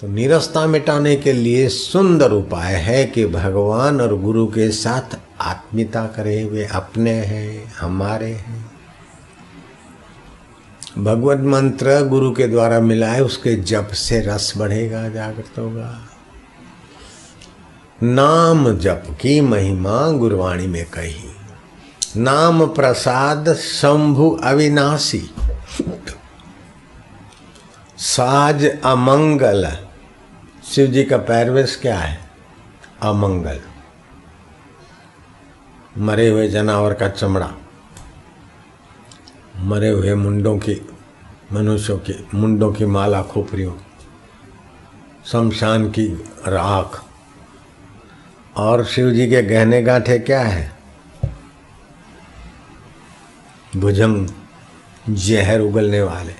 तो निरस्ता मिटाने के लिए सुंदर उपाय है कि भगवान और गुरु के साथ आत्मीयता करें, वे अपने हैं, हमारे हैं। भगवत मंत्र गुरु के द्वारा मिलाए उसके जप से रस बढ़ेगा, जागृत होगा। नाम जप की महिमा गुरवाणी में कही। नाम प्रसाद शंभु अविनाशी। साज अमंगल शिव जी का पैरवेश क्या है? अमंगल। मरे हुए जनावर का चमड़ा। मरे हुए मुंडों की, मनुष्यों की, मुंडों की माला खोपरियों। शमशान की राख। और शिव जी के गहने गांठे क्या है? भुजंग जहर उगलने वाले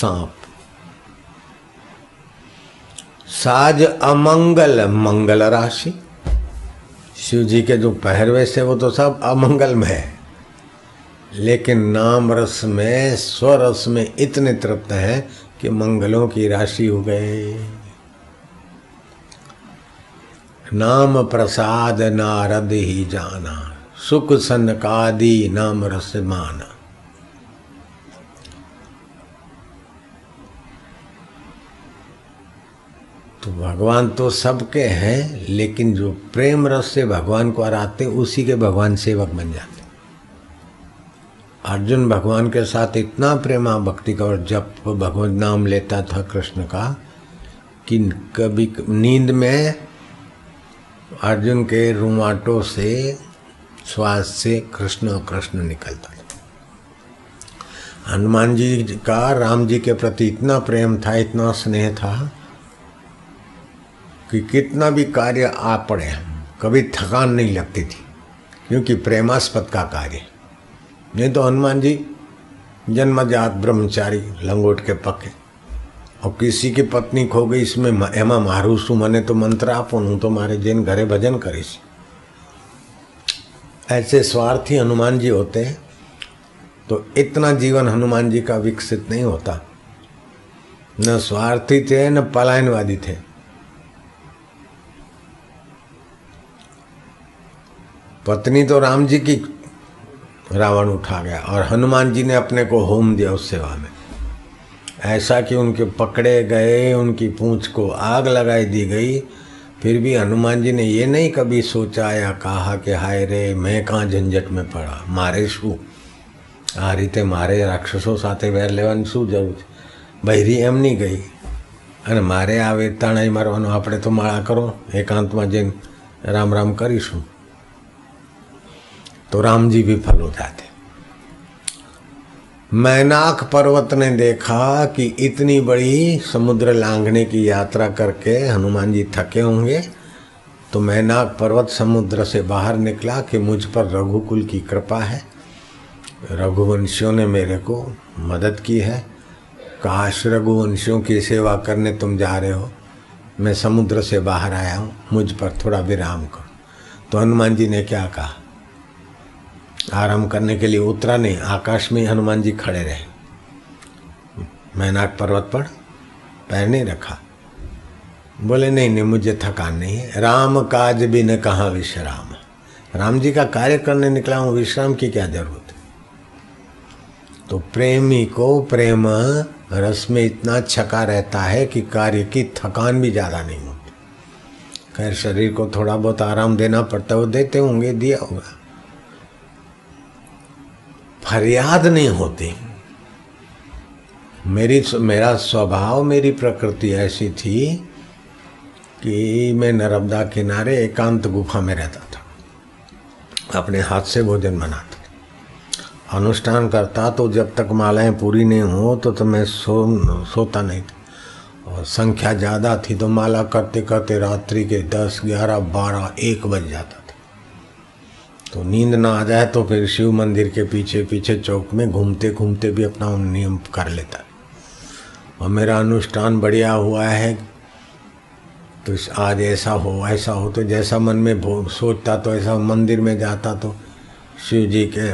सांप। साज अमंगल, मंगल राशि। शिव जी के जो पहरवे से वो तो सब अमंगल में है। लेकिन नाम रस में स्वरस में इतने तृप्त हैं कि मंगलों की राशि हो गए। नाम प्रसाद नारद ही जाना, सुख सनकादि नाम रस माना। तो भगवान तो सबके हैं, लेकिन जो प्रेम रस से भगवान को हराते उसी के भगवान सेवक बन जाते अर्जुन भगवान के साथ इतना प्रेमा भक्ति का, और जब भगवान नाम लेता था कृष्ण का, कि कभी नींद में अर्जुन के रुमाटों से श्वास से कृष्ण और कृष्ण निकलता हनुमान जी का, राम जी के प्रति इतना प्रेम था, इतना स्नेह था कि कितना भी कार्य आ पड़े कभी थकान नहीं लगती थी, क्योंकि प्रेमास्पद का कार्य नहीं तो हनुमान जी, जन्मजात ब्रह्मचारी लंगोट के पके और किसी की पत्नी खो गई, इसमें एमा मारू सु मने तो मंत्र आपो हूँ तो मारे जिन घरे भजन करीश ऐसे स्वार्थी हनुमान जी होते हैं तो इतना जीवन हनुमान जी का विकसित नहीं होता। न स्वार्थी थे, न पलायनवादी थे। पत्नी तो राम जी की रावण उठा गया और हनुमान जी ने अपने को होम दिया उस सेवा में ऐसा कि उनके पकड़े गए उनकी पूंछ को आग लगाई दी गई फिर भी हनुमान जी ने ये नहीं कभी सोचा या कहा कि हाय रे मैं कहाँ झंझट में पड़ा मारे शू આ રીતે મારે રાક્ષસો સાથે વેર લેવાની શું જરૂર છે બૈરી એમ નહીં ગઈ અને મારે આ વેતાણાઈ મારવાનો આપણે તો માળા કરો એકાંતમાં જઈને રામ રામ કરીશું तो राम जी विफल हो जाते मैनाक पर्वत ने देखा कि इतनी बड़ी समुद्र लांघने की यात्रा करके हनुमान जी थके होंगे तो मैनाक पर्वत समुद्र से बाहर निकला कि मुझ पर रघुकुल की कृपा है। रघुवंशियों ने मेरे को मदद की है। काश रघुवंशियों की सेवा करने तुम जा रहे हो, मैं समुद्र से बाहर आया हूँ, मुझ पर थोड़ा विराम करो। तो हनुमान जी ने क्या कहा? आराम करने के लिए उतरा नहीं आकाश में हनुमान जी खड़े रहे। मैनाक पर्वत पर पैर नहीं रखा। बोले, नहीं नहीं, मुझे थकान नहीं है। राम काज भी न कहा विश्राम। राम जी का कार्य करने निकला हूँ, विश्राम की क्या ज़रूरत है? तो प्रेमी को प्रेम रस में इतना छका रहता है कि कार्य की थकान भी ज़्यादा नहीं होती। खैर, शरीर को थोड़ा बहुत आराम देना पड़ता है, वो देते होंगे, दिया होगा। फरियाद नहीं होती। मेरी मेरा स्वभाव मेरी प्रकृति ऐसी थी कि मैं नर्मदा किनारे एकांत गुफा में रहता था। अपने हाथ से भोजन बनाता। था अनुष्ठान करता तो जब तक मालाएँ पूरी नहीं हो तो, तो मैं सो सोता नहीं था। और संख्या ज़्यादा थी तो माला करते करते रात्रि के दस ग्यारह बारह एक बज जाता तो नींद ना आ जाए तो फिर शिव मंदिर के पीछे पीछे चौक में घूमते घूमते भी अपना नियम कर लेता और मेरा अनुष्ठान बढ़िया हुआ है तो आज ऐसा हो ऐसा हो तो जैसा मन में सोचता तो ऐसा मंदिर में जाता तो शिव जी के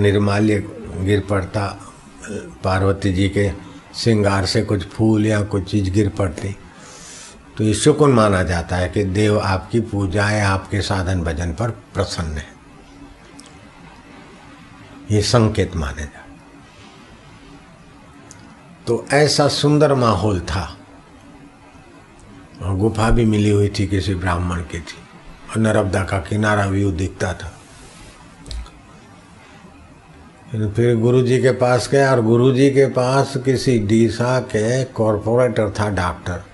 निर्माल्य गिर पड़ता, पार्वती जी के श्रृंगार से कुछ फूल या कुछ चीज़ गिर पड़ती। तो ये शुकुन माना जाता है कि देव आपकी पूजा या आपके साधन भजन पर प्रसन्न है? ये संकेत माने जा तो ऐसा सुंदर माहौल था। और गुफा भी मिली हुई थी, किसी ब्राह्मण की थी। और नर्मदा का किनारा व्यू दिखता था। फिर गुरुजी के पास गया, और गुरुजी के पास किसी डीसा के कॉरपोरेटर था, डॉक्टर।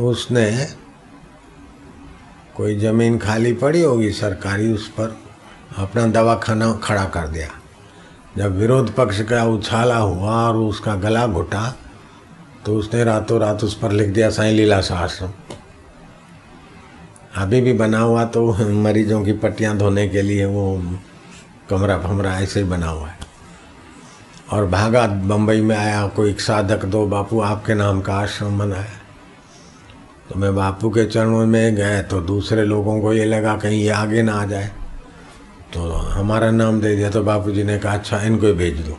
उसने कोई ज़मीन खाली पड़ी होगी सरकारी उस पर, अपना दवाखाना खड़ा कर दिया। जब विरोध पक्ष का उछाला हुआ और उसका गला घुटा तो उसने रातों रात उस पर लिख दिया, साई लीला आश्रम। अभी भी बना हुआ तो मरीजों की पट्टियाँ धोने के लिए वो कमरा फमरा ऐसे ही बना हुआ है। और भागा बम्बई में आया, कोई साधक, दो बापू, आपके नाम का आश्रम बनाया तो मैं बापू के चरणों में गए तो दूसरे लोगों को ये लगा कहीं ये आगे ना आ जाए। तो हमारा नाम दे दिया तो बापू जी ने कहा अच्छा इनको ही भेज दो।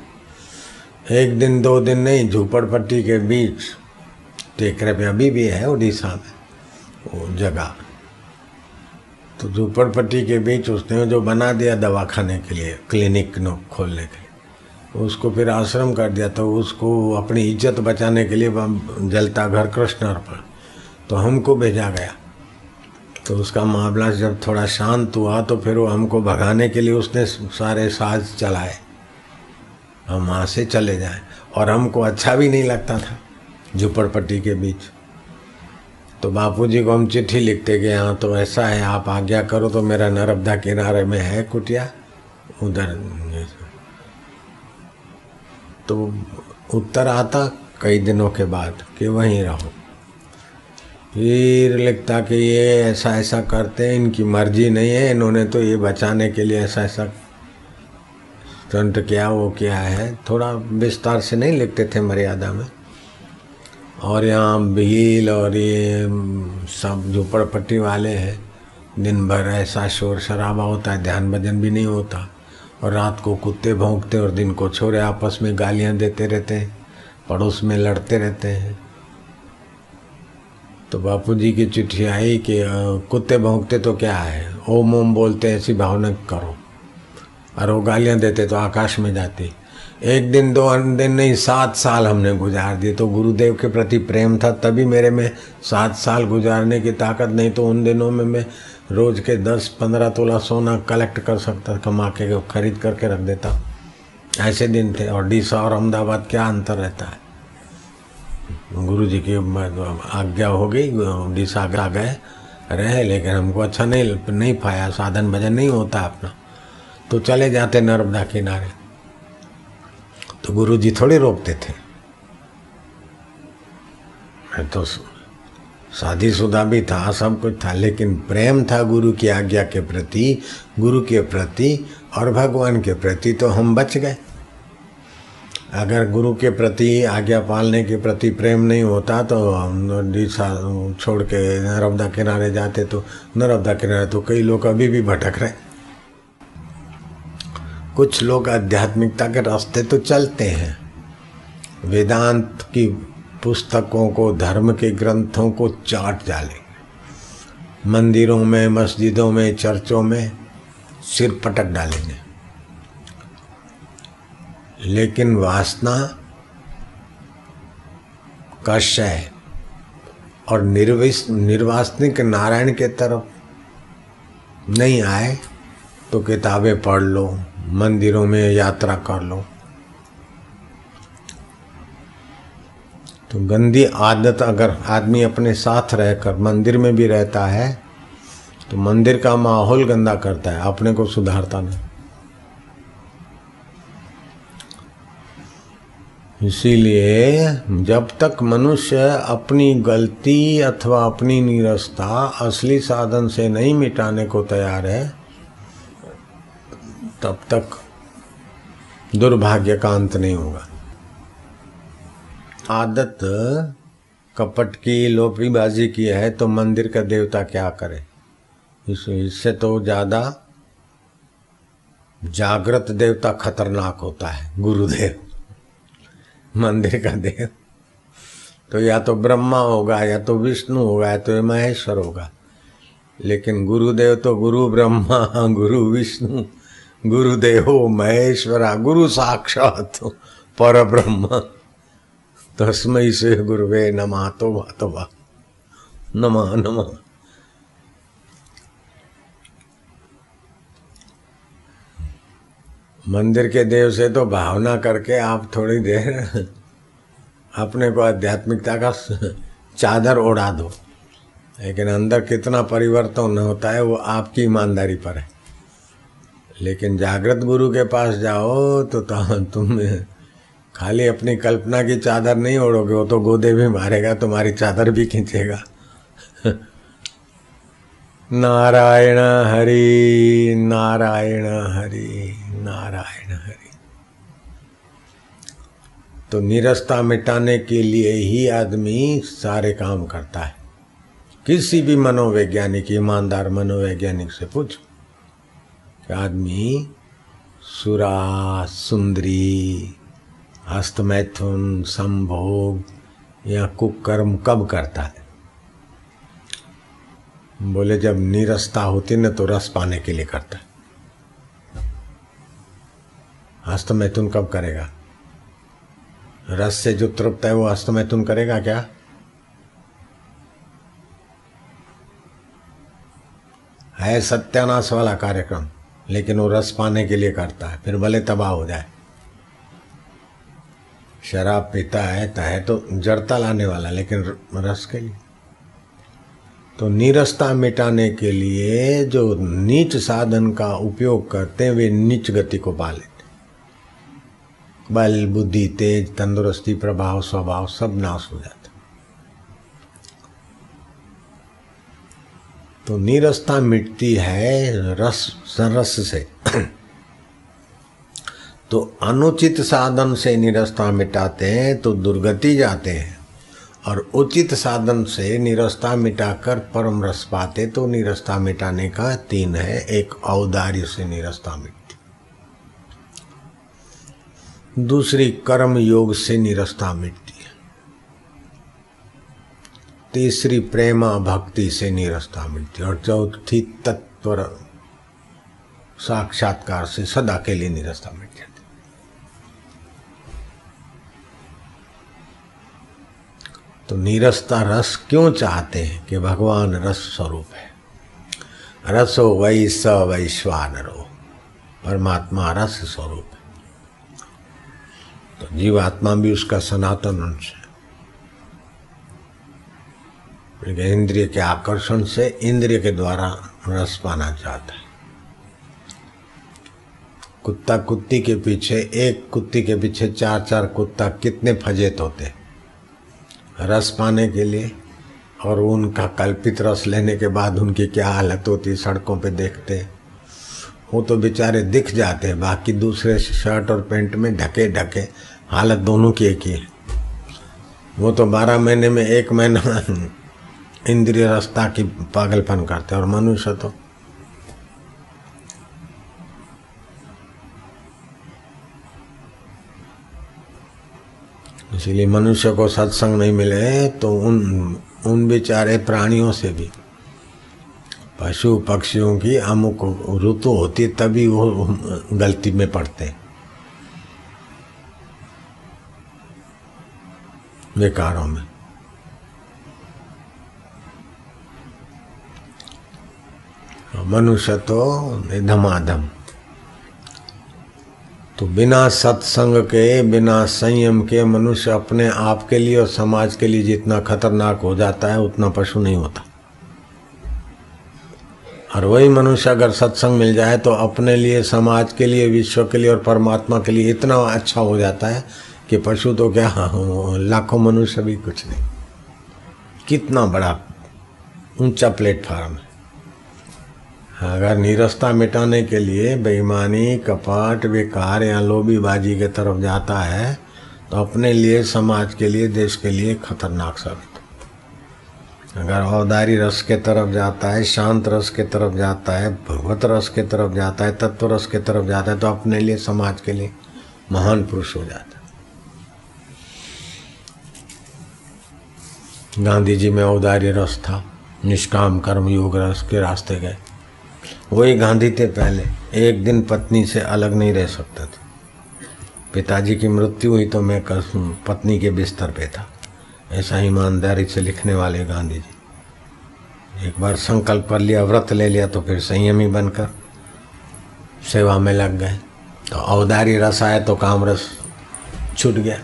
एक दिन, दो दिन नहीं, झूपड़पट्टी के बीच, टेकरे पे अभी भी है उड़ीसा में, वो जगह। तो झूपड़पट्टी के बीच उसने जो बना दिया दवा खाने के लिए, क्लिनिक नो खोलने के लिए, उसको फिर आश्रम कर दिया तो उसको अपनी इज़्ज़त बचाने के लिए जलता घर कृष्ण अर्पण तो हमको भेजा गया। तो उसका मामला जब थोड़ा शांत हुआ तो फिर वो हमको भगाने के लिए उसने सारे साज चलाए। हम वहाँ से चले जाएँ और हमको अच्छा भी नहीं लगता था झुपड़पट्टी के बीच। तो बापूजी को हम चिट्ठी लिखते कि हाँ तो ऐसा है, आप आज्ञा करो तो मेरा नर्मदा किनारे में है कुटिया, उधर तो उत्तर आता कई दिनों के बाद कि वहीं रहो। फिर लिखता कि ये ऐसा ऐसा करते हैं, इनकी मर्ज़ी नहीं है, इन्होंने तो ये बचाने के लिए ऐसा ऐसा स्टंट किया, वो क्या है। थोड़ा विस्तार से नहीं लिखते थे मर्यादा में। और यहाँ भील और ये सब झोपड़पट्टी वाले हैं, दिन भर ऐसा शोर शराबा होता है, ध्यान भजन भी नहीं होता। और रात को कुत्ते भोंकते और दिन को छोरे आपस में गालियाँ देते रहते हैं, पड़ोस में लड़ते रहते हैं। तो बापू जी की चिट्ठी आई कि कुत्ते भोंकते तो क्या है? ओम ओम बोलते ऐसी भावना करो। और वो गालियाँ देते तो आकाश में जाती। एक दिन, दो दिन नहीं, सात साल हमने गुजार दिए। तो गुरुदेव के प्रति प्रेम था, तभी मेरे में सात साल गुजारने की ताकत, नहीं तो उन दिनों में मैं रोज के दस, पंद्रह तोला सोना कलेक्ट कर सकता, कमा के, खरीद करके रख देता। ऐसे दिन थे, और डीसा और अहमदाबाद क्या अंतर रहता है? गुरु जी की आज्ञा हो गई दिशा आ गए, रहे लेकिन हमको अच्छा नहीं नहीं पाया, साधन भजन नहीं होता अपना। तो चले जाते नर्मदा किनारे। तो गुरु जी थोड़े रोकते थे। मैं तो शादीशुदा भी था, सब कुछ था, लेकिन प्रेम था गुरु की आज्ञा के प्रति, गुरु के प्रति और भगवान के प्रति तो हम बच गए। अगर गुरु के प्रति, आज्ञा पालने के प्रति प्रेम नहीं होता तो हम छोड़ के नर्मदा किनारे जाते तो नर्मदा किनारे तो कई लोग अभी भी भटक रहे कुछ लोग आध्यात्मिकता के रास्ते तो चलते हैं। वेदांत की पुस्तकों को, धर्म के ग्रंथों को चाट डालेंगे मंदिरों में, मस्जिदों में, चर्चों में सिर पटक डालेंगे। लेकिन वासना का शय और निर्विस निर्वासनिक नारायण के तरफ़ नहीं आए तो किताबें पढ़ लो, मंदिरों में यात्रा कर लो। तो गंदी आदत अगर आदमी अपने साथ रहकर मंदिर में भी रहता है तो मंदिर का माहौल गंदा करता है, अपने को सुधारता नहीं। इसीलिए जब तक मनुष्य अपनी गलती अथवा अपनी निरस्ता असली साधन से नहीं मिटाने को तैयार है, तब तक दुर्भाग्य का अंत नहीं होगा। आदत कपट की लोपरीबाजी की है तो मंदिर का देवता क्या करे? इससे तो ज़्यादा जागृत देवता खतरनाक होता है, गुरुदेव। मंदिर का देव तो या तो ब्रह्मा होगा, या तो विष्णु होगा, या तो महेश्वर होगा। लेकिन गुरुदेव तो गुरु ब्रह्मा, गुरु विष्णु, गुरुदेव महेश्वरा, गुरु साक्षात पर ब्रह्म। तस्मय से गुरुवे नमा तो तो नमा नमा। मंदिर के देव से तो भावना करके आप थोड़ी देर अपने को आध्यात्मिकता का चादर ओढ़ा दो। लेकिन अंदर कितना परिवर्तन होता है, वो आपकी ईमानदारी पर है। लेकिन जागृत गुरु के पास जाओ तो तुम खाली अपनी कल्पना की चादर नहीं ओढ़ोगे, वो तो गोदे भी मारेगा, तुम्हारी चादर भी खींचेगा। नारायण हरि नारायण हरि। नारायण हरि। तो निरस्ता मिटाने के लिए ही आदमी सारे काम करता है। किसी भी मनोवैज्ञानिक, ईमानदार मनोवैज्ञानिक से पूछ आदमी सुरा, सुंदरी, हस्तमैथुन, संभोग या कुकर्म कब करता है? बोले, जब निरस्ता होती न तो रस पाने के लिए करता है। हस्त मैथुन कब करेगा? रस से जो तृप्त है वो हस्त मैथुन करेगा क्या? है सत्यानाश वाला कार्यक्रम, लेकिन वो रस पाने के लिए करता है, फिर भले तबाह हो जाए। शराब पीता है तो है तो जड़ता लाने वाला, लेकिन रस के लिए। तो नीरसता मिटाने के लिए जो नीच साधन का उपयोग करते हैं, वे नीच गति को पा लेते बल, बुद्धि, तेज, तंदुरुस्ती, प्रभाव, स्वभाव सब नाश हो जाता तो नीरसता मिटती है रस, सरस से। तो अनुचित साधन से निरस्ता मिटाते हैं तो दुर्गति जाते हैं। और उचित साधन से निरस्ता मिटाकर परम रस पाते तो निरस्ता मिटाने का तीन है। एक औदार्य से निरस्ता मिट दूसरी कर्म योग से निरस्ता मिटती है। तीसरी प्रेमा भक्ति से निरस्ता मिटती है। और चौथी तत्पर साक्षात्कार से सदा के लिए निरस्ता मिट जाती तो निरस्ता रस क्यों चाहते हैं कि भगवान रस स्वरूप है? रसो वै स वैश्वानरो, परमात्मा रस स्वरूप तो जीवात्मा भी उसका सनातन अंश है। इंद्रिय के आकर्षण से इंद्रिय के द्वारा रस पाना चाहता है। कुत्ता कुत्ती के पीछे, एक कुत्ती के पीछे चार चार कुत्ता कितने फजेत होते रस पाने के लिए और उनका कल्पित रस लेने के बाद उनकी क्या हालत होती सड़कों पे देखते वो तो बेचारे दिख जाते बाकी दूसरे शर्ट और पैंट में ढके ढके हालत दोनों की एक ही है। वो तो बारह महीने में, एक महीना इंद्रिय रस्ता की पागलपन करते हैं, और मनुष्य तो। इसलिए मनुष्य को सत्संग नहीं मिले तो उन उन बेचारे प्राणियों से भी। पशु पक्षियों की अमुक ऋतु होती तभी वो गलती में पड़ते हैं। विकारों में। मनुष्य तो धमाधम तो बिना सत्संग के, बिना संयम के मनुष्य अपने आप के लिए और समाज के लिए जितना खतरनाक हो जाता है, उतना पशु नहीं होता। और वही मनुष्य अगर सत्संग मिल जाए तो अपने लिए, समाज के लिए, विश्व के लिए और परमात्मा के लिए इतना अच्छा हो जाता है कि पशु तो क्या लाखों मनुष्य भी कुछ नहीं। कितना बड़ा ऊँचा प्लेटफार्म है। अगर निरस्ता मिटाने के लिए बेईमानी, कपाट, बेकार या लोबीबाजी के तरफ़ जाता है तो अपने लिए, समाज के लिए, देश के लिए खतरनाक साबित। अगर औदारी रस के तरफ़ जाता है, शांत रस के तरफ़ जाता है, भगवत रस के तरफ़ जाता है, तत्व रस के तरफ़ जाता है तो अपने लिए, समाज के लिए महान पुरुष हो जाता है। गांधी जी में औदार्य रस था, निष्काम कर्म योग रस के रास्ते गए। वही गांधी थे पहले, एक दिन पत्नी से अलग नहीं रह सकते थे। पिताजी की मृत्यु हुई तो मैं पत्नी के बिस्तर पे था। ऐसा ईमानदारी से लिखने वाले गांधी जी। एक बार संकल्प कर लिया, व्रत ले लिया तो फिर संयमी बनकर सेवा में लग गए। तो औदारी रस आया तो काम रस छूट गया।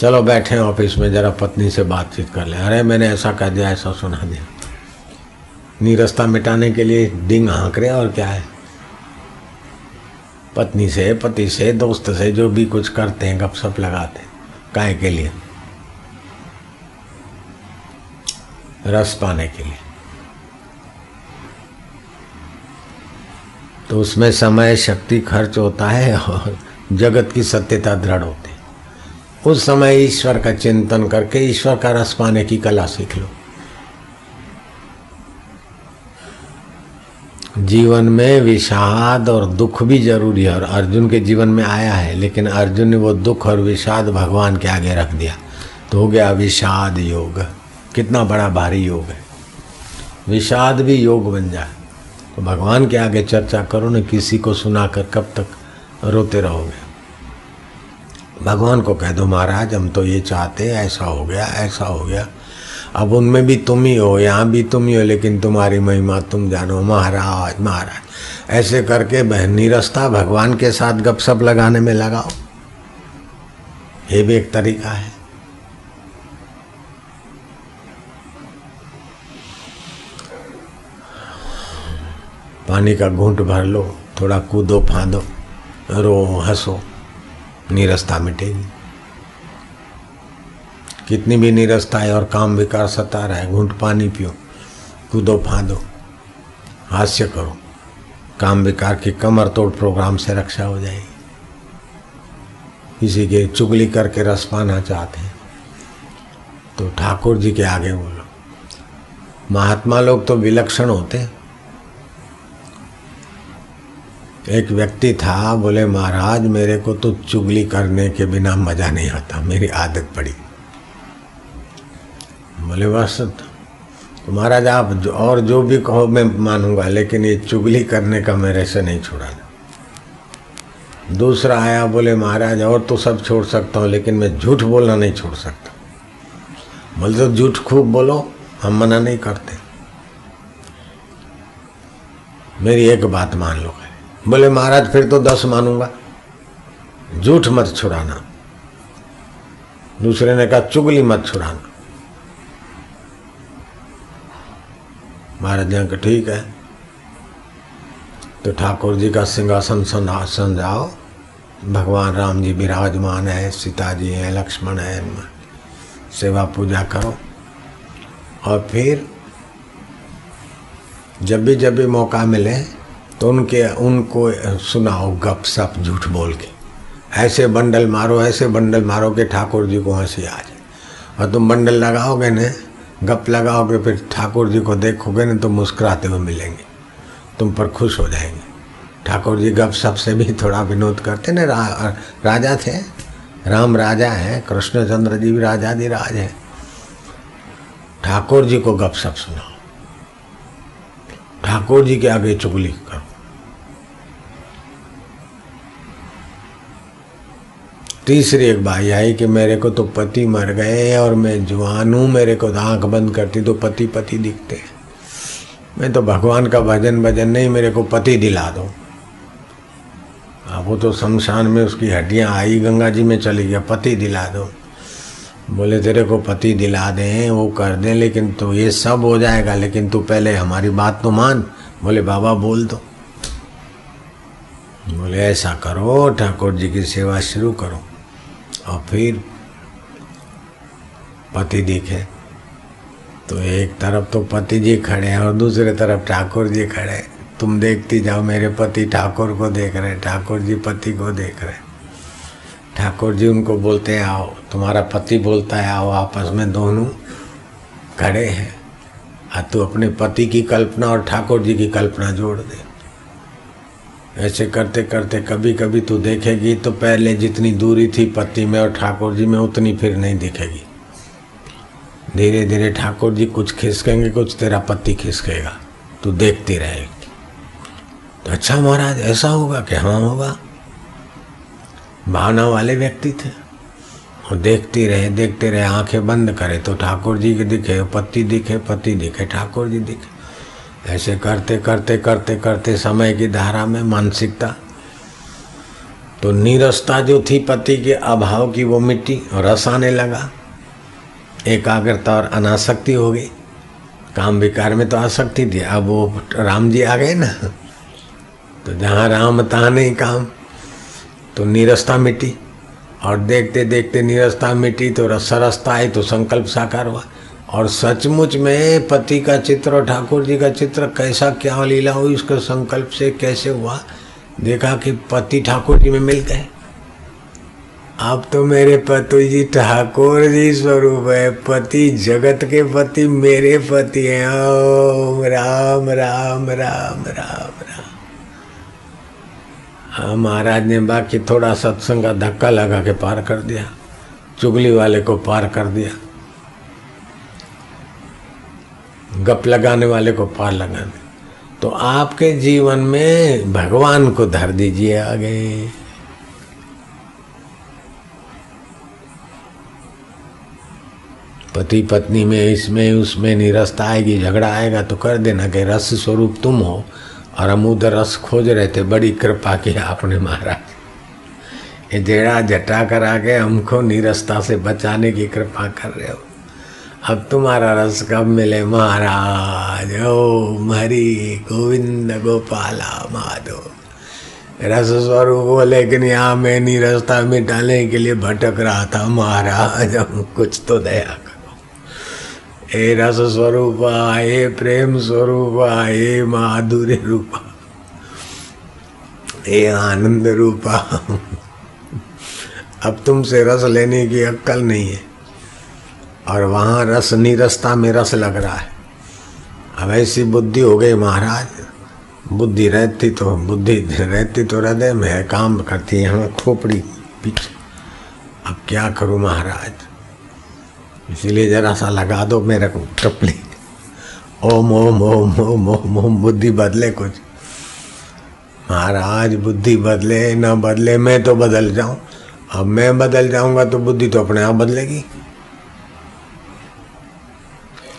चलो बैठे ऑफ़िस में, जरा पत्नी से बातचीत कर ले। अरे, मैंने ऐसा कह दिया, ऐसा सुना दिया। नीरसता मिटाने के लिए डिंग हाँक रहे और क्या है? पत्नी से, पति से, दोस्त से जो भी कुछ करते हैं, गपशप लगाते हैं काय के लिए? रस पाने के लिए। तो उसमें समय, शक्ति, खर्च होता है, और जगत की सत्यता दृढ़ होती है। उस समय ईश्वर का चिंतन करके ईश्वर का रस पाने की कला सीख लो। जीवन में विषाद और दुख भी ज़रूरी है और अर्जुन के जीवन में आया है, लेकिन अर्जुन ने वो दुख और विषाद भगवान के आगे रख दिया। तो हो गया विषाद योग। कितना बड़ा भारी योग है। विषाद भी योग बन जाए। तो भगवान के आगे चर्चा करो, ना किसी को सुनाकर कब तक रोते रहोगे। भगवान को कह दो, महाराज, हम तो ये चाहते ऐसा हो गया, ऐसा हो गया। अब उनमें भी तुम ही हो, यहाँ भी तुम ही हो, लेकिन तुम्हारी महिमा तुम जानो, महाराज महाराज। ऐसे करके बहनी रस्ता भगवान के साथ गपशप लगाने में लगाओ। ये भी एक तरीका है। पानी का घूंट भर लो, थोड़ा कूदो, फांदो, रो, हंसो। नीरसता मिटेगी कितनी भी नीरसता है और काम विकार सता रहा है, घूंट पानी पियो, कूदो फादो, हास्य करो। काम विकार की कमर तोड़ प्रोग्राम से रक्षा हो जाएगी। किसी के चुगली करके रस पाना चाहते हैं। तो ठाकुर जी के आगे बोलो। महात्मा लोग तो विलक्षण होते हैं। एक व्यक्ति था, बोले, महाराज, मेरे को तो चुगली करने के बिना मज़ा नहीं आता, मेरी आदत पड़ी। बोले, बस तो महाराज, आप जो, और जो भी कहो, मैं मानूँगा, लेकिन ये चुगली करने का मेरे से नहीं छोड़ा दूसरा आया, बोले, महाराज, और तो सब छोड़ सकता हूँ, लेकिन मैं झूठ बोलना नहीं छोड़ सकता। बोले तो झूठ खूब बोलो, हम मना नहीं करते। मेरी एक बात मान लो। बोले, महाराज, फिर तो दस मानूँगा। झूठ मत छुड़ाना। दूसरे ने कहा, चुगली मत छुड़ाना। महाराज जी का ठीक है। तो ठाकुर जी का सिंहासन सनासन जाओ। भगवान राम जी विराजमान है सीता जी हैं, लक्ष्मण है, सेवा पूजा करो। और फिर जब भी जब भी मौका मिले तो उनके उनको सुनाओ गप सप झूठ बोल के। ऐसे बंडल मारो ऐसे बंडल मारो कि ठाकुर जी को हँसी आ जाए। और तुम बंडल लगाओगे न गप लगाओगे फिर ठाकुर जी को देखोगे ना तो मुस्कुराते हुए मिलेंगे। तुम पर खुश हो जाएँगे। ठाकुर जी गप सप से भी थोड़ा विनोद करते ना रा, राजा थे। राम राजा हैं कृष्णचंद्र जी भी राजा दी राज हैं। ठाकुर जी को गप सप सुनाओ। ठाकुर जी के आगे चुगली करो। तीसरी एक भाई आई कि मेरे को तो पति मर गए और मैं जवान हूँ, मेरे को तो आँख बंद करती तो पति पति दिखते मैं तो भगवान का भजन भजन नहीं, मेरे को पति दिला दो। अब वो तो शमशान में उसकी हड्डियाँ आई, गंगा जी में चली गया, पति दिला दो। बोले, तेरे को पति दिला दें, वो कर दें, लेकिन तो ये सब हो जाएगा, लेकिन तू पहले हमारी बात तो मान। बोले, बाबा, बोल दो। बोले, ऐसा करो, ठाकुर जी की सेवा शुरू करो। और फिर पति दिखे। तो एक तरफ़ तो पति जी खड़े हैं और दूसरे तरफ़ ठाकुर जी खड़े तुम देखती जाओ, मेरे पति ठाकुर को देख रहे हैं, ठाकुर जी पति को देख रहे हैं। ठाकुर जी उनको बोलते हैं, आओ, तुम्हारा पति बोलता है, आओ, आपस में दोनों खड़े हैं। आ, तू अपने पति की कल्पना और ठाकुर जी की कल्पना जोड़ दे। ऐसे करते करते कभी कभी तू देखेगी तो पहले जितनी दूरी थी पति में और ठाकुर जी में, उतनी फिर नहीं दिखेगी। धीरे धीरे ठाकुर जी कुछ खिसकेंगे, कुछ तेरा पति खिसकेगा, तू देखती रहेगी। तो अच्छा महाराज, ऐसा होगा कि हाँ होगा। भावना वाले व्यक्ति थे। और देखती रहे, देखते रहे, आँखें बंद करे तो ठाकुर जी के दिखे पति दिखे पति दिखे, ठाकुर जी दिखे। ऐसे करते करते करते करते समय की धारा में मानसिकता। तो नीरसता जो थी पति के अभाव की वो मिट्टी और रस आने लगा। एकाग्रता और अनासक्ति हो गई। काम विकार में तो आसक्ति थी। अब वो राम जी आ गए ना। तो जहाँ राम, तहाँ नहीं काम। तो नीरसता मिट्टी और देखते देखते नीरसता मिट्टी तो रसरसता आई तो संकल्प साकार हुआ। और सचमुच में पति का चित्र और ठाकुर जी का चित्र कैसा, क्या लीला हुई, उसके संकल्प से कैसे हुआ, देखा कि पति ठाकुर जी में मिल गए। आप तो मेरे पति जी, ठाकुर जी स्वरूप है। पति जगत के पति मेरे पति हैं। ओम राम राम राम राम राम। हाँ महाराज ने बाकी थोड़ा सत्संग का धक्का लगा के पार कर दिया। चुगली वाले को पार कर दिया। गप लगाने वाले को पार लगाने तो आपके जीवन में भगवान को धर दीजिए आगे। पति पत्नी में, इसमें, उसमें निरस्ता आएगी, झगड़ा आएगा तो कर देना कि रस स्वरूप तुम हो, और हम उधर रस खोज रहे थे, बड़ी कृपा की आपने महाराज। ये जेड़ा जटा करा के हमको निरस्ता से बचाने की कृपा कर रहे हो। अब तुम्हारा रस कब मिले महाराज? ओ हरि गोविंद गोपाला माधो रस स्वरूप हो लेकिन यहाँ मैं निरस्ता मिटाने के लिए भटक रहा था महाराज। हम कुछ तो दया करो। हे रस स्वरूप, हे प्रेम स्वरूप, हे माधुर्य रूपा, हे आनंद रूपा। अब तुमसे रस लेने की अक्कल नहीं है। और वहाँ रस निरस्ता में रस लग रहा है। अब ऐसी बुद्धि हो गई महाराज। बुद्धि रहती तो बुद्धि रहती तो हृदय में है, काम करती है, हमें खोपड़ी पीछे। अब क्या करूँ महाराज? इसीलिए जरा सा लगा दो मेरे को टपली। ओम ओम ओम ओम ओम ओम, बुद्धि बदले कुछ। महाराज, बुद्धि बदले, ना बदले, मैं तो बदल जाऊँ। अब मैं बदल जाऊँगा तो बुद्धि तो अपने आप बदलेगी।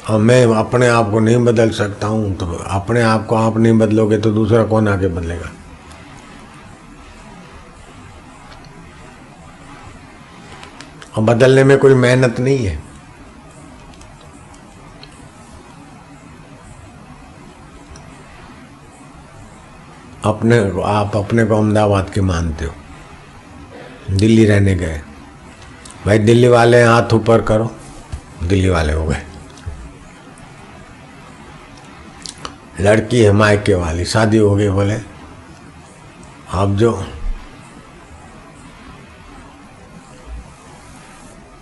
और मैं अपने आप को नहीं बदल सकता हूँ तो अपने आप को आप नहीं बदलोगे तो दूसरा कौन आके बदलेगा? और बदलने में कोई मेहनत नहीं है। अपने आप अपने को अहमदाबाद के मानते हो। दिल्ली रहने गए। भाई दिल्ली वाले हाथ ऊपर करो, दिल्ली वाले हो गए। लड़की है मायके वाली। शादी हो गई बोले। आप जो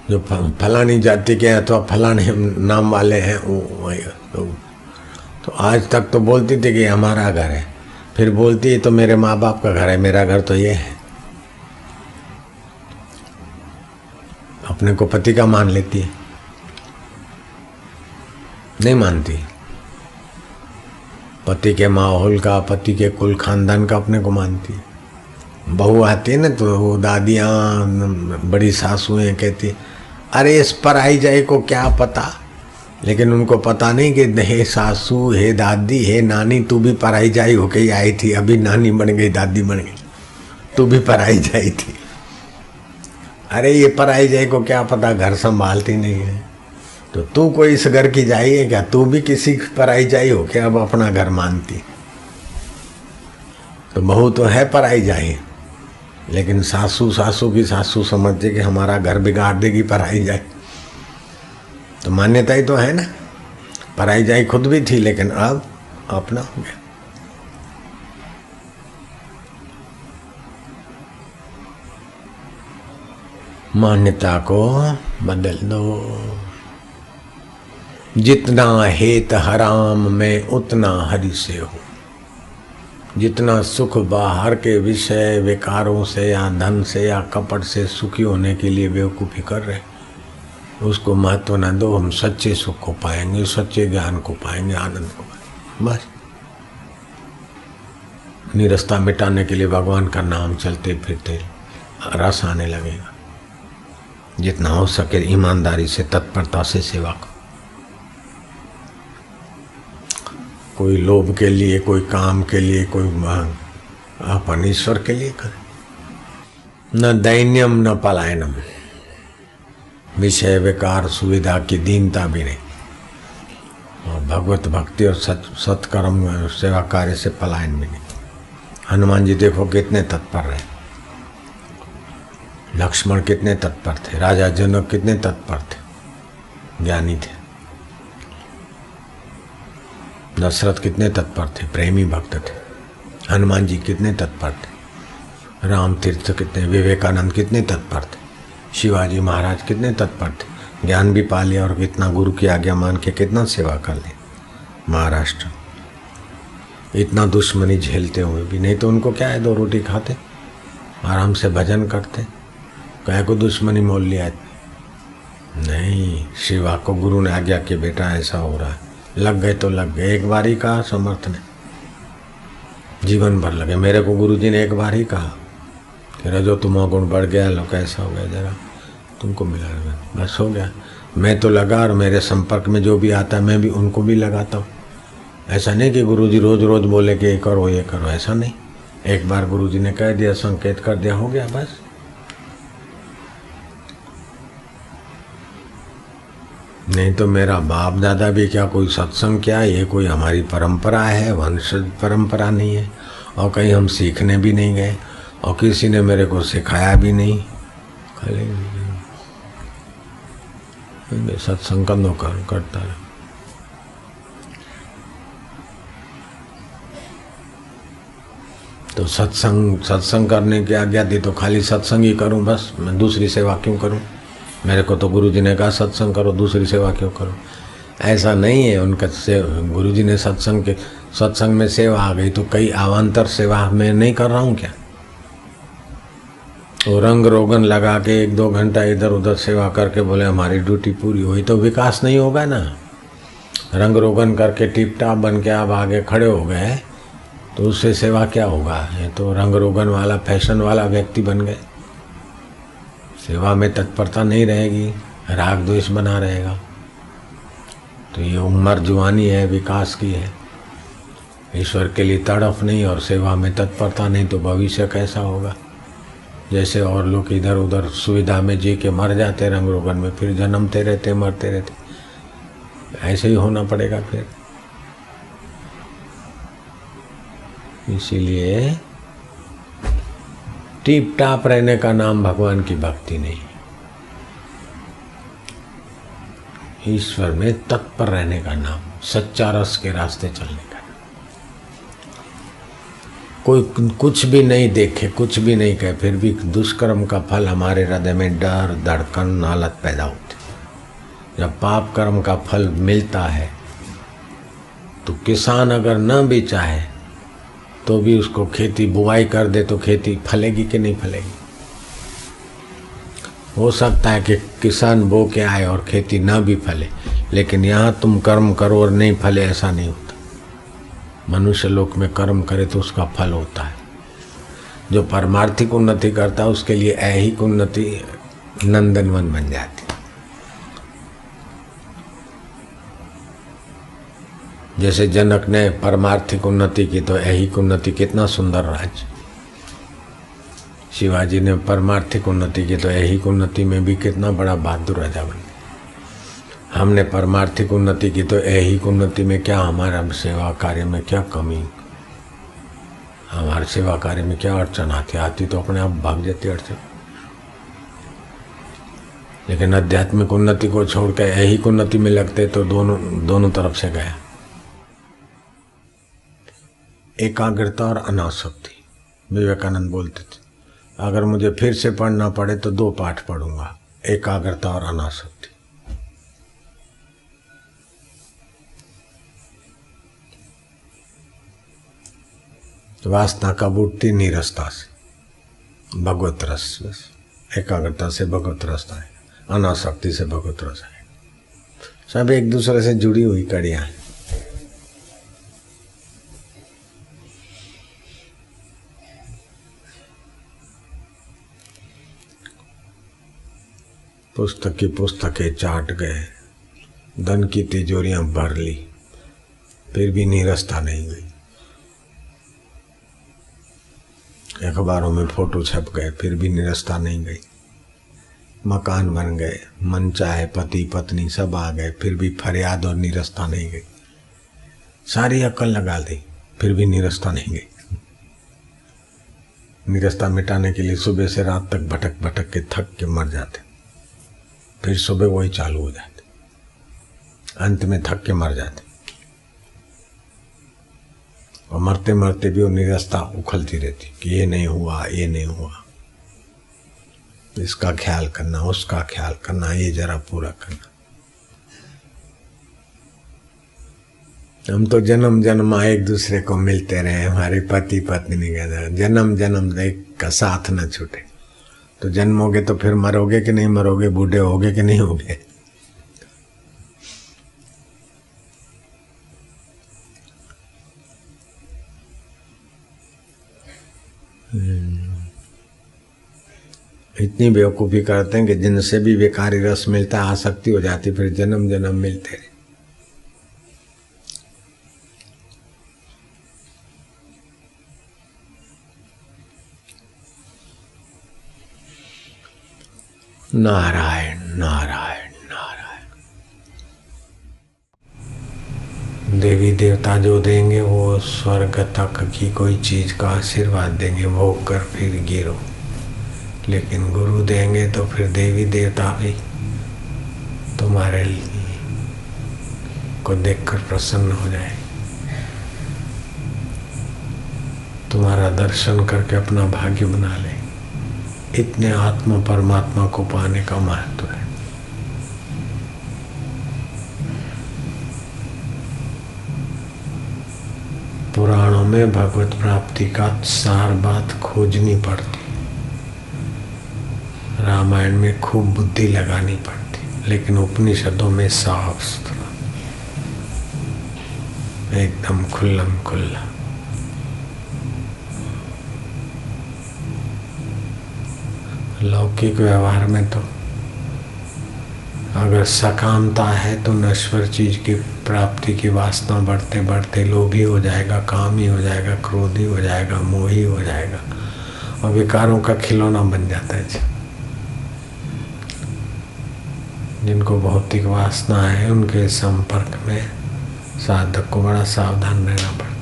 जो फलानी जाति के हैं अथवा फलाने नाम वाले हैं वो तो, तो आज तक तो बोलती थी कि हमारा घर है। फिर बोलती है तो मेरे माँ बाप का घर है मेरा घर तो ये है। अपने को पति का मान लेती है। नहीं मानती। पति के माहौल का, पति के कुल खानदान का अपने को मानती है। बहू आती है ना तो वो दादियाँ बड़ी सासुएँ कहती अरे, इस पर आई जाए को क्या पता? लेकिन उनको पता नहीं कि हे सासू, हे दादी, हे नानी, तू भी पराई जाई होके ही आई थी। अभी नानी बन गई, दादी बन गई। तू भी पराई जाई थी। अरे, ये पराई जाई को क्या पता, घर संभालती नहीं है। तो तू कोई इस घर की जाई है क्या? तू भी किसी पराई जाई हो क्या? अब अपना घर मानती। तो बहू तो है पराई जाई। लेकिन सासू सासू की सासू समझते कि हमारा घर बिगाड़ देगी पराई जाए तो मान्यता ही तो है ना? पराई जाई खुद भी थी, लेकिन अब अपना हो गया। मान्यता को बदल दो। जितना हेत हराम में, उतना हरि से हो। जितना सुख बाहर के विषय विकारों से या धन से या कपट से सुखी होने के लिए बेवकूफ़ी कर रहे उसको महत्व न दो, हम सच्चे सुख को पाएँगे, सच्चे ज्ञान को पाएँगे, आनंद को पाएँगे। बस। निरस्ता मिटाने के लिए भगवान का नाम चलते फिरते रस आने लगेगा। जितना हो सके ईमानदारी से, तत्परता से सेवा करो। कोई लोभ के लिए, कोई काम के लिए, कोई मांग। अपन ईश्वर के लिए करें। न दैन्यम, न पलायनम। विषय, विकार, सुविधा की दीनता भी नहीं। और भगवत भक्ति और सत, सत्कर्म सेवा कार्य से पलायन भी नहीं। हनुमान जी देखो कितने तत्पर रहे लक्ष्मण कितने तत्पर थे। राजा जनक कितने तत्पर थे। ज्ञानी थे। दशरथ कितने तत्पर थे, प्रेमी भक्त थे। हनुमान जी कितने तत्पर थे। राम तीर्थ कितने, विवेकानंद कितने तत्पर थे। शिवाजी महाराज कितने तत्पर थे। ज्ञान भी पा लिया और कितना गुरु की आज्ञा मान के कितना सेवा कर ली। महाराष्ट्र, इतना दुश्मनी झेलते हुए भी, नहीं तो उनको क्या है, दो रोटी खाते, आराम से भजन करते। कह को दुश्मनी मोल लिया नहीं, शिवा को गुरु ने आज्ञा कि बेटा ऐसा हो रहा है। लग गए तो लग गए, एक बार ही कहा समर्थ ने। जीवन भर लगे, मेरे को गुरु जी ने एक बार ही कहा कि रजो, तुम गुण बढ़ गया लो कैसा हो गया, जरा तुमको मिला रहा बस हो गया। मैं तो लगा और मेरे संपर्क में जो भी आता है, मैं भी उनको भी लगाता हूँ। ऐसा नहीं कि गुरु जी रोज रोज बोले कि ये करो ये करो, ऐसा नहीं। एक बार गुरु जी ने कह दिया, संकेत कर दिया, हो गया, बस। नहीं तो मेरा बाप दादा भी क्या कोई सत्संग क्या? ये कोई हमारी परंपरा है वंश परंपरा नहीं है। और कहीं हम सीखने भी नहीं गए और किसी ने मेरे को सिखाया भी नहीं। खाली सत्संग कर कर, करता है। तो सत्संग सत्संग करने की आज्ञा दी तो खाली सत्संग ही करूँ बस मैं दूसरी सेवा क्यों करूँ? मेरे को तो गुरु जी ने कहा, सत्संग करो, दूसरी सेवा क्यों करो? ऐसा नहीं है, उनका से गुरु जी ने सत्संग के, सत्संग में सेवा आ गई तो कई अवान्तर सेवा मैं नहीं कर रहा हूँ क्या? तो रंग रोगन लगा के एक दो घंटा इधर उधर सेवा करके बोले, हमारी ड्यूटी पूरी हुई तो विकास नहीं होगा ना? रंग रोगन करके टिप टाप बन के आप आगे खड़े हो गए तो उससे सेवा क्या होगा? ये तो रंग रोगन वाला, फ़ैशन वाला व्यक्ति बन गए। सेवा में तत्परता नहीं रहेगी, राग द्वेष बना रहेगा। तो ये उम्र जुआनी है, विकास की है। ईश्वर के लिए तड़फ नहीं और सेवा में तत्परता नहीं तो भविष्य कैसा होगा? जैसे और लोग इधर उधर सुविधा में जी के मर जाते रंग रोगन में फिर जन्मते रहते, मरते रहते। ऐसे ही होना पड़ेगा फिर। इसीलिए टीप टाप रहने का नाम भगवान की भक्ति नहीं। ईश्वर में तत्पर रहने का नाम, सच्चा रस के रास्ते चलने का नाम। कोई कुछ भी नहीं देखे, कुछ भी नहीं कहे, फिर भी दुष्कर्म का फल हमारे हृदय में डर, धड़कन हालत पैदा होती। जब पाप कर्म का फल मिलता है तो किसान अगर न भी चाहे तो भी उसको खेती, बुआई कर दे तो खेती फलेगी कि नहीं फलेगी? हो सकता है कि किसान बो के आए और खेती ना भी फले, लेकिन यहाँ तुम कर्म करो और नहीं फले, ऐसा नहीं होता। मनुष्य लोक में कर्म करे तो उसका फल होता है। जो परमार्थिक उन्नति करता है, उसके लिए ऐहिक उन्नति नंदनवन बन जाती जैसे जनक ने परमार्थिक उन्नति की तो ऐहिक उन्नति कितना सुंदर राज्य शिवाजी ने परमार्थिक उन्नति की तो ऐहिक उन्नति में भी कितना बड़ा बहादुर राजा बन हमने परमार्थिक उन्नति की तो ऐहिक उन्नति में क्या हमारा सेवा कार्य में क्या कमी? हमारे सेवा कार्य में क्या अड़चन आती? आती तो अपने आप भाग जाती अड़चन। लेकिन आध्यात्मिक उन्नति को छोड़कर ऐहिक उन्नति में लगते तो दोनों दोनों तरफ़ से गया। एकाग्रता और अनासक्ति। विवेकानंद बोलते थे, अगर मुझे फिर से पढ़ना पड़े तो दो पाठ पढ़ूँगा, एकाग्रता और अनासक्ति। वासना कब उठती निरस्ता से, भगवत रस एकाग्रता से भगवत रस है अनाशक्ति से भगवत रस है सब एक दूसरे से जुड़ी हुई कड़ियाँ हैं। पुस्तक की पुस्तकें चाट गए। धन की तिजोरियाँ भर ली। फिर भी निरस्ता नहीं गई अखबारों में फ़ोटो छप गए, फिर भी निरस्ता नहीं गई। मकान बन गए, मन चाहे पति पत्नी सब आ गए, फिर भी फरियाद और निरस्ता नहीं गई। सारी अक्ल लगा दी, फिर भी निरस्ता नहीं गई। निरस्ता मिटाने के लिए सुबह से रात तक भटक भटक के थक के मर जाते। फिर सुबह वही चालू हो जाते। अंत में थक के मर जाते। और मरते मरते भी वो निरस्ता उखलती रहती कि ये नहीं हुआ, ये नहीं हुआ। इसका ख्याल करना, उसका ख्याल करना, ये जरा पूरा करना। हम तो जन्म जन्म एक दूसरे को मिलते रहे, हमारे पति पत्नी का जन्म जन्म एक का साथ न छूटे। तो जन्मोगे तो फिर मरोगे कि नहीं मरोगे? बूढ़े होगे कि नहीं होगे? इतनी बेवकूफ़ी करते हैं कि जिनसे भी बेकारी रस मिलता है, आसक्ति हो जाती फिर जन्म जन्म मिलते रहे नारायण नारायण नारायण। देवी देवता जो देंगे वो स्वर्ग तक की कोई चीज़ का आशीर्वाद देंगे, भोग कर फिर गिरो। लेकिन गुरु देंगे तो फिर देवी देवता भी। तुम्हारे को देखकर प्रसन्न हो जाए। तुम्हारा दर्शन करके अपना भाग्य बना ले। इतने आत्मा परमात्मा को पाने का महत्व है। पुराणों में भगवत प्राप्ति का सार बात खोजनी पड़ती। रामायण में खूब बुद्धि लगानी पड़ती, लेकिन उपनिषदों में साफ़ सुथरा। एकदम खुल्लम खुल्ला। लौकिक व्यवहार में तो अगर सकामता है तो नश्वर चीज़ की प्राप्ति की वासना बढ़ते बढ़ते लोभी हो जाएगा, काम ही हो जाएगा, क्रोधी हो जाएगा, मोही हो जाएगा और विकारों का खिलौना बन जाता है जिनको भौतिक वासना है, उनके संपर्क में साधक को बड़ा सावधान रहना पड़ता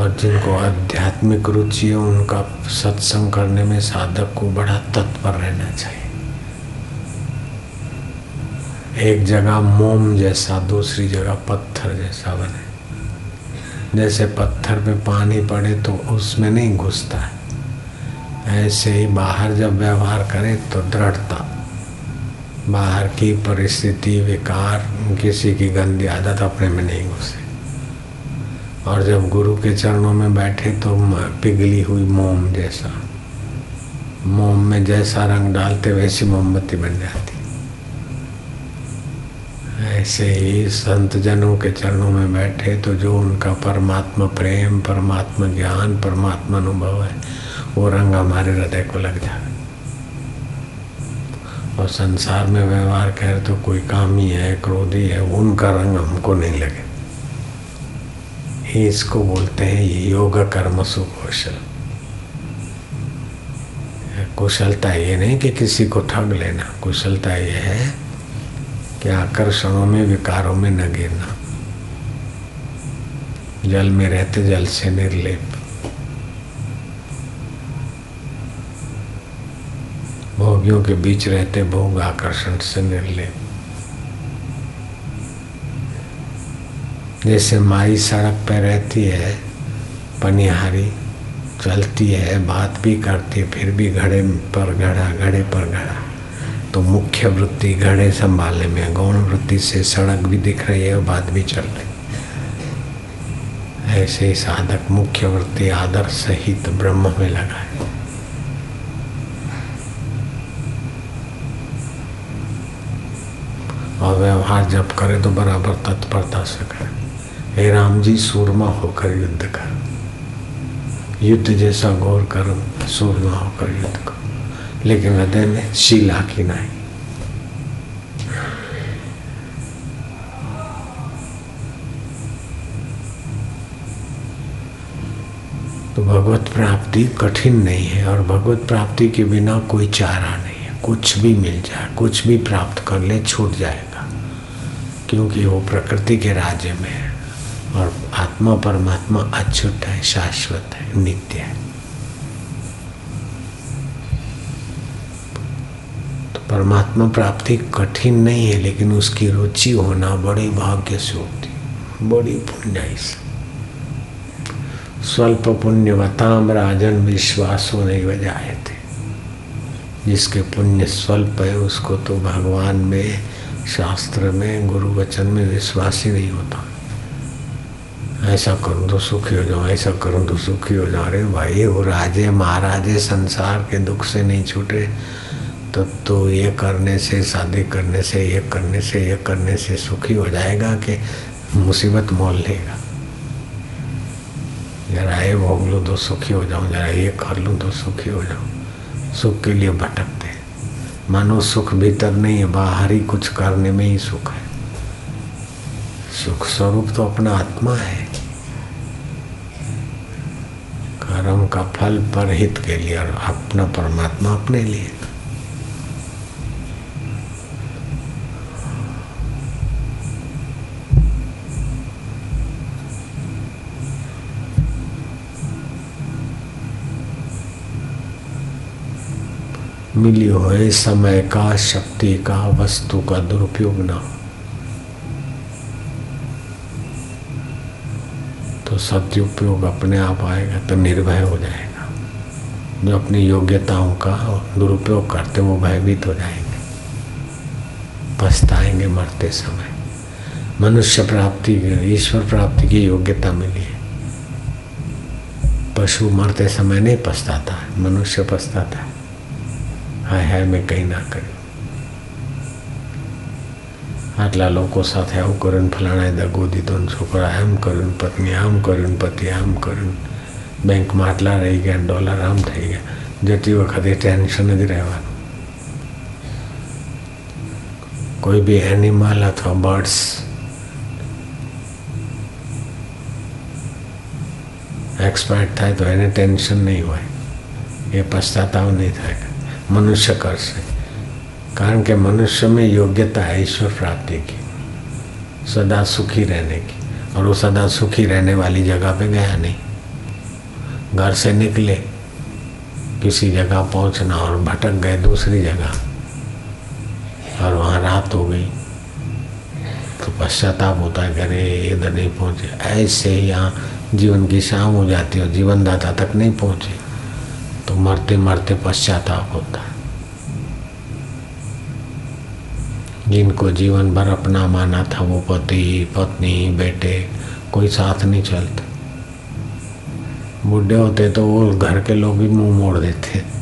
और जिनको आध्यात्मिक रुचि है, उनका सत्संग करने में साधक को बड़ा तत्पर रहना चाहिए। एक जगह मोम जैसा, दूसरी जगह पत्थर जैसा बने। जैसे पत्थर पे पानी पड़े तो उसमें नहीं घुसता है। ऐसे ही बाहर जब व्यवहार करे तो दृढ़ता, बाहर की परिस्थिति, विकार, किसी की गंदी आदत अपने में नहीं घुसे। और जब गुरु के चरणों में बैठे तो पिघली हुई मोम जैसा। मोम में जैसा रंग डालते वैसी मोमबत्ती बन जाती। ऐसे ही संत जनों के चरणों में बैठे तो जो उनका परमात्मा प्रेम, परमात्मा ज्ञान, परमात्मा अनुभव है, वो रंग हमारे हृदय को लग जाए। और संसार में व्यवहार कर तो कोई कामी है, क्रोधी है, उनका रंग हमको नहीं लगे। ही इसको बोलते हैं योग कर्म सुकौशल। कुशलता ये नहीं कि किसी को ठग लेना, कुशलता ये है कि आकर्षणों में, विकारों में न गिरना। जल में रहते, जल से निर्लेप भोगियों के बीच रहते, भोग आकर्षण से निर्लेप जैसे माई सड़क पे रहती है, पनिहारी चलती है, बात भी करती है, फिर भी घड़े पर घड़ा, घड़े पर घड़ा। तो मुख्य वृत्ति घड़े संभालने में गौण वृत्ति से सड़क भी दिख रही है और बात भी चल रही है। ऐसे ही साधक मुख्य वृत्ति आदर सहित ब्रह्म में लगा है। और व्यवहार जब करे तो बराबर तत्परता से करे। हे राम जी सूरमा होकर युद्ध कर। युद्ध जैसा गौर कर, सूरमा होकर युद्ध कर। लेकिन हृदय में शीला की नहीं। तो भगवत प्राप्ति कठिन नहीं है और भगवत प्राप्ति के बिना कोई चारा नहीं है। कुछ भी मिल जाए, कुछ भी प्राप्त कर ले, छूट जाएगा। क्योंकि वो प्रकृति के राज्य में है। और आत्मा परमात्मा अछूट है, शाश्वत है, नित्य है। तो परमात्मा प्राप्ति कठिन नहीं है, लेकिन उसकी रुचि होना बड़े भाग्य से होती बड़ी पुण्य से स्वल्प पुण्यवताम राजन विश्वास होने बजाए थे। जिसके पुण्य स्वल्प है, उसको तो भगवान में, शास्त्र में, गुरु वचन में विश्वास ही नहीं होता। ऐसा करूँ तो सुखी हो जाऊँ, ऐसा करूँ तो सुखी हो जाऊँ अरे भाई, वो राजे महाराजे संसार के दुख से नहीं छूटे। तो तो ये करने से, शादी करने से, ये करने से, ये करने से सुखी हो जाएगा कि मुसीबत मोल लेगा? जरा ये भोग लूँ तो सुखी हो जाऊँ, जरा ये कर लूँ तो सुखी हो जाऊँ। सुख के लिए भटकते हैं। मानो सुख भीतर नहीं है, बाहर ही कुछ करने में ही सुख है। सुख स्वरूप तो अपना आत्मा है। का फल पर हित के लिए और अपना परमात्मा अपने लिए। मिली हुए समय का, शक्ति का, वस्तु का दुरुपयोग ना हो। सदुपयोग अपने आप आएगा तो निर्भय हो जाएगा। जो अपनी योग्यताओं का दुरुपयोग करते वो भयभीत हो जाएँगे। पछताएँगे मरते समय। मनुष्य प्राप्ति ईश्वर प्राप्ति की योग्यता मिली है। पशु मरते समय नहीं पछताता मनुष्य पछताता है। हाय हाय, मैं कहीं ना करूँ। આટલા લોકો સાથે આવું કર્યું ફલાણાએ દગો દીધો ને છોકરા આમ કર્યું પત્ની આમ કર્યું પતિ આમ કર્યું બેંકમાં આટલા રહી ગયા ડોલર આમ થઈ ગયા જતી વખતે ટેન્શન જ રહેવાનું કોઈ બી એનિમલ અથવા બર્ડ્સ એક્સપર્ટ થાય તો એને ટેન્શન નહીં હોય એ પસ્તાતાવ નહીં થાય મનુષ્ય કરશે कारण के मनुष्य में योग्यता है ईश्वर प्राप्ति की, सदा सुखी रहने की, और वो सदा सुखी रहने वाली जगह पे गया नहीं। घर से निकले, किसी जगह पहुँचना और भटक गए दूसरी जगह, और वहाँ रात हो गई तो पश्चाताप होता है अरे, इधर नहीं पहुँचे। ऐसे ही यहाँ जीवन की शाम हो जाती है और जीवन दाता तक नहीं पहुँचे तो मरते मरते पश्चाताप होता है। जिनको जीवन भर अपना माना था वो पति, पत्नी, बेटे, कोई साथ नहीं चलता। बुढ़े होते तो वो घर के लोग भी मुँह मोड़ देते।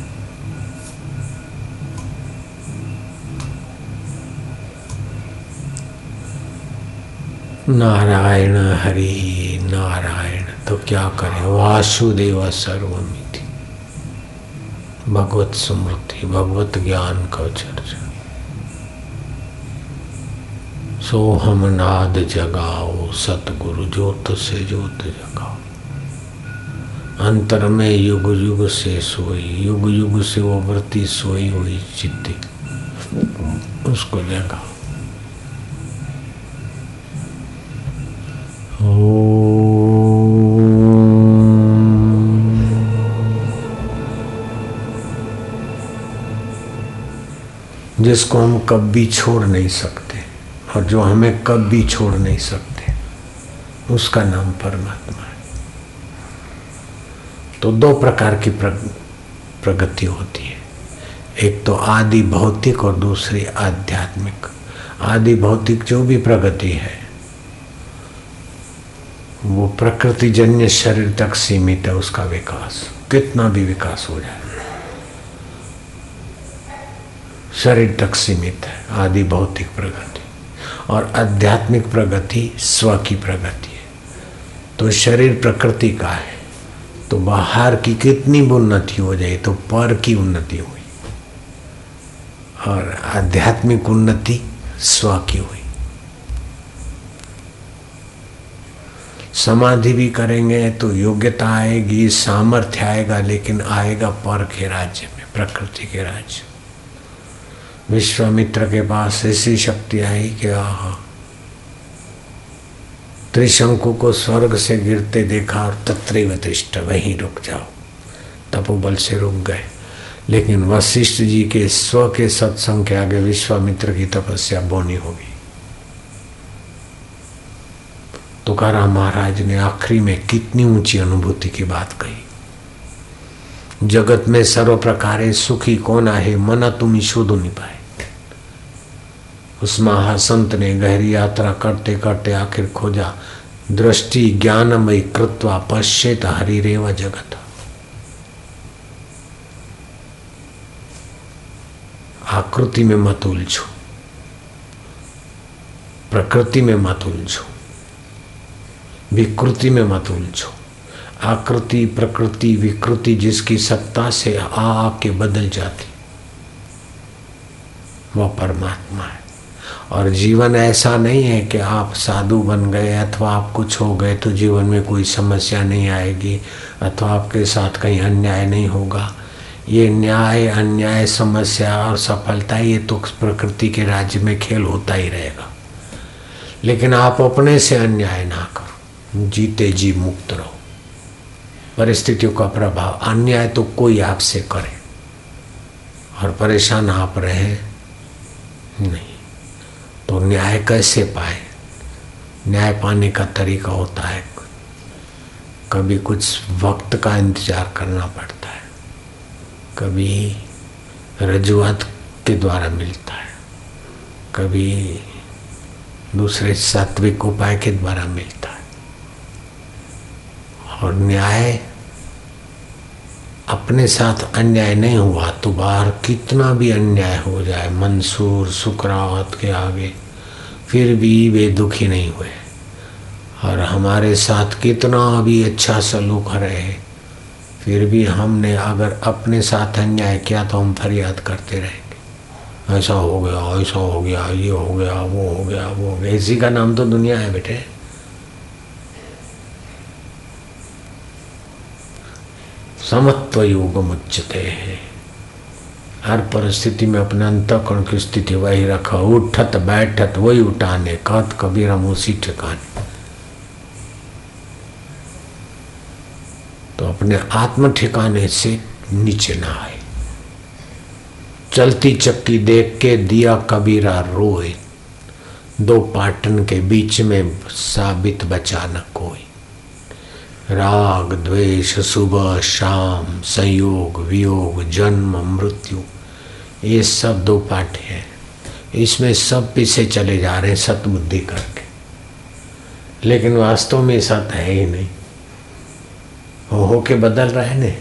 नारायण हरि, नारायण तो क्या करें? वासुदेव सर्वमिति। भगवत स्मृति भगवत ज्ञान का चर्चा। सोहम नाद जगाओ, सतगुरु ज्योत से ज्योत जगाओ। अंतर में युग युग से सोई, युग युग से वो वृत्ति सोई हुई चित्ती, उसको जगाओ जिसको हम कभी छोड़ नहीं सकते। और जो हमें कभी छोड़ नहीं सकते, उसका नाम परमात्मा है। तो दो प्रकार की प्रगति होती है। एक तो आदि भौतिक और दूसरी आध्यात्मिक। आदि भौतिक जो भी प्रगति है, वो प्रकृति जन्य शरीर तक सीमित है, उसका विकास। कितना भी विकास हो जाए, शरीर तक सीमित है, आदि भौतिक प्रगति। और आध्यात्मिक प्रगति, स्व की प्रगति है। तो शरीर प्रकृति का है। तो बाहर की कितनी भी उन्नति हो जाए तो पर की उन्नति हुई। और आध्यात्मिक उन्नति, स्व की हुई। समाधि भी करेंगे तो योग्यता आएगी, सामर्थ्य आएगा, लेकिन आएगा पर के राज्य में, प्रकृति के राज्य विश्वामित्र के पास ऐसी शक्ति आई कि आह, त्रिशंकु को स्वर्ग से गिरते देखा और तत्व तिष्ट वहीं रुक जाओ। तपोबल से रुक गए। लेकिन वशिष्ठ जी के स्व के सत्संग के आगे विश्वामित्र की तपस्या बोनी होगी। तुकाराम महाराज ने आखिरी में कितनी ऊँची अनुभूति की बात कही। जगत में सर्व प्रकारे सुखी कौन आहे, मना तुम्हें शोध नहीं पाए उस महासंत ने गहरी यात्रा करते करते आखिर खोजा। दृष्टि ज्ञानमय कृत्वा पश्चेत हरिरेव जगत। आकृति में मत उलझो। प्रकृति में मत उलझो। विकृति में मत उलझो। आकृति, प्रकृति, विकृति जिसकी सत्ता से आ आके बदल जाती, वह परमात्मा है। और जीवन ऐसा नहीं है कि आप साधु बन गए अथवा आप कुछ हो गए तो जीवन में कोई समस्या नहीं आएगी, अथवा आपके साथ कहीं अन्याय नहीं होगा। ये न्याय, अन्याय, समस्या और सफलता, ये तो प्रकृति के राज्य में खेल होता ही रहेगा। लेकिन आप अपने से अन्याय ना करो, जीते जी मुक्त रहो। परिस्थितियों का प्रभाव, अन्याय तो कोई आपसे करे। और परेशान आप रहे नहीं। तो न्याय कैसे पाए? न्याय पाने का तरीका होता है, कभी कुछ वक्त का इंतज़ार करना पड़ता है, कभी रजुआत के द्वारा मिलता है, कभी दूसरे सात्विक उपाय के द्वारा मिलता है। और न्याय अपने साथ अन्याय नहीं हुआ तो बाहर कितना भी अन्याय हो जाए, मंसूर सुकरावत के आगे, फिर भी वे दुखी नहीं हुए। और हमारे साथ कितना भी अच्छा सलूक रहे, फिर भी हमने अगर अपने साथ अन्याय किया तो हम फरियाद करते रहेंगे। ऐसा हो गया, ऐसा हो गया, ये हो गया, वो हो गया, वो हो गया। इसी का नाम तो दुनिया है बेटे। समत्व योग मुच्चते है। हर परिस्थिति में अपने अंत अंतकरण की स्थिति वही रखा। उठत, बैठत, वही उठाने। कत कबीर हम उसी ठिकाने। तो अपने आत्म ठिकाने से नीचे ना आए। चलती चक्की देख के दिया कबीरा रोए। दो पाटन के बीच में साबित बचा न कोई। राग, द्वेष सुबह शाम, संयोग, वियोग, जन्म, मृत्यु, ये सब दो पाठे हैं। इसमें सब पीछे चले जा रहे हैं सतबुद्धि करके। लेकिन वास्तव में सत है ही नहीं। हो हो के बदल रहे ने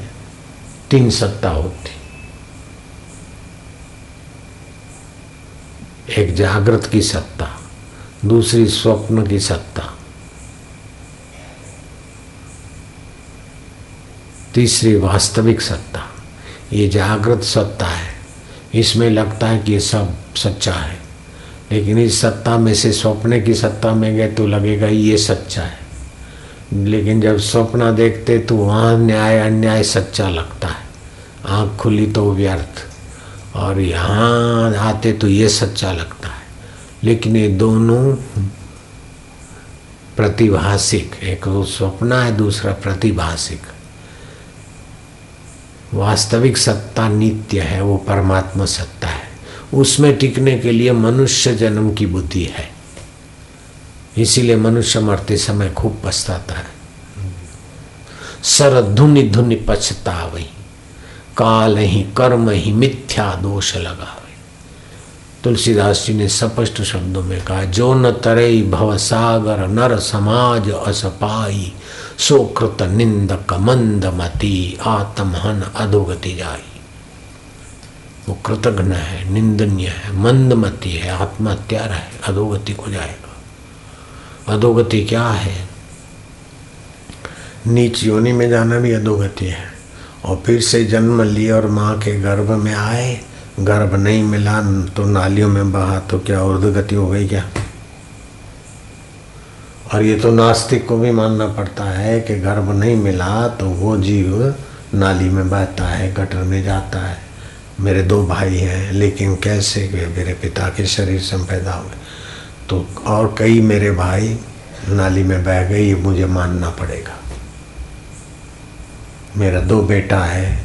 तीन सत्ता होती। एक जागृत की सत्ता, दूसरी स्वप्न की सत्ता। तीसरी वास्तविक सत्ता। ये जागृत सत्ता है। इसमें लगता है कि ये सब सच्चा है। लेकिन इस सत्ता में से स्वप्न की सत्ता में गए तो लगेगा ये सच्चा है। लेकिन जब स्वप्न देखते तो वहाँ न्याय अन्याय सच्चा लगता है। आँख खुली तो व्यर्थ। और यहाँ आते तो ये सच्चा लगता है। लेकिन ये दोनों प्रतिभाषिक एक तो स्वप्न है, दूसरा प्रतिभाषिक वास्तविक सत्ता नित्य है, वो परमात्मा सत्ता है। उसमें टिकने के लिए मनुष्य जन्म की बुद्धि है। इसीलिए मनुष्य मरते समय खूब पछताता है। सर धुनि धुनि पछता वही काल ही कर्म ही मिथ्या दोष लगा तुलसीदास जी ने स्पष्ट शब्दों में कहा, जो न तरई भव सागर, नर समाज असपाई सोकृत निंदक मंदमती आत्महन अधोगति जाई वो कृतघ्न है, निंदनीय है, मंदमती है, आत्महत्यार है, अधोगति को जाएगा। अधोगति क्या है? नीच योनि में जाना भी अधोगति है। और फिर से जन्म लिए और माँ के गर्भ में आए, गर्भ नहीं मिला तो नालियों में बहा तो क्या उर्दगति हो गई क्या? और ये तो नास्तिक को भी मानना पड़ता है कि गर्भ नहीं मिला तो वो जीव नाली में बहता है, गटर में जाता है। मेरे दो भाई हैं, लेकिन कैसे वे मेरे पिता के शरीर से पैदा हुए? तो और कई मेरे भाई नाली में बह गए, ये मुझे मानना पड़ेगा। मेरा दो बेटा है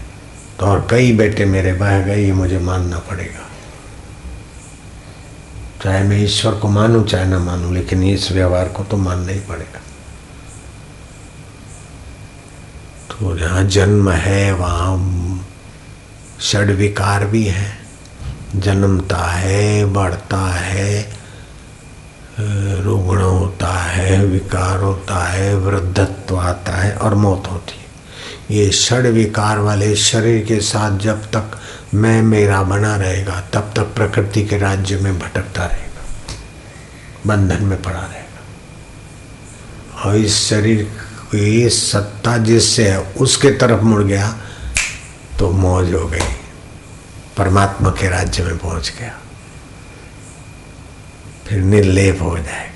तो और कई बेटे मेरे बह गए, ये मुझे मानना पड़ेगा। चाहे मैं ईश्वर को मानूं, चाहे ना मानूं, लेकिन इस व्यवहार को तो मानना ही पड़ेगा। तो जहाँ जन्म है, वहाँ षड विकार भी है। जन्मता है, बढ़ता है, रुग्ण होता है, विकार होता है, वृद्धत्व आता है और मौत होती है। ये षड विकार वाले शरीर के साथ जब तक मैं, मेरा बना रहेगा, तब तक प्रकृति के राज्य में भटकता रहेगा, बंधन में पड़ा रहेगा। और इस शरीर की सत्ता जिससे है, उसके तरफ़ मुड़ गया तो मौज हो गई, परमात्मा के राज्य में पहुँच गया। फिर निर्लेप हो जाएगा।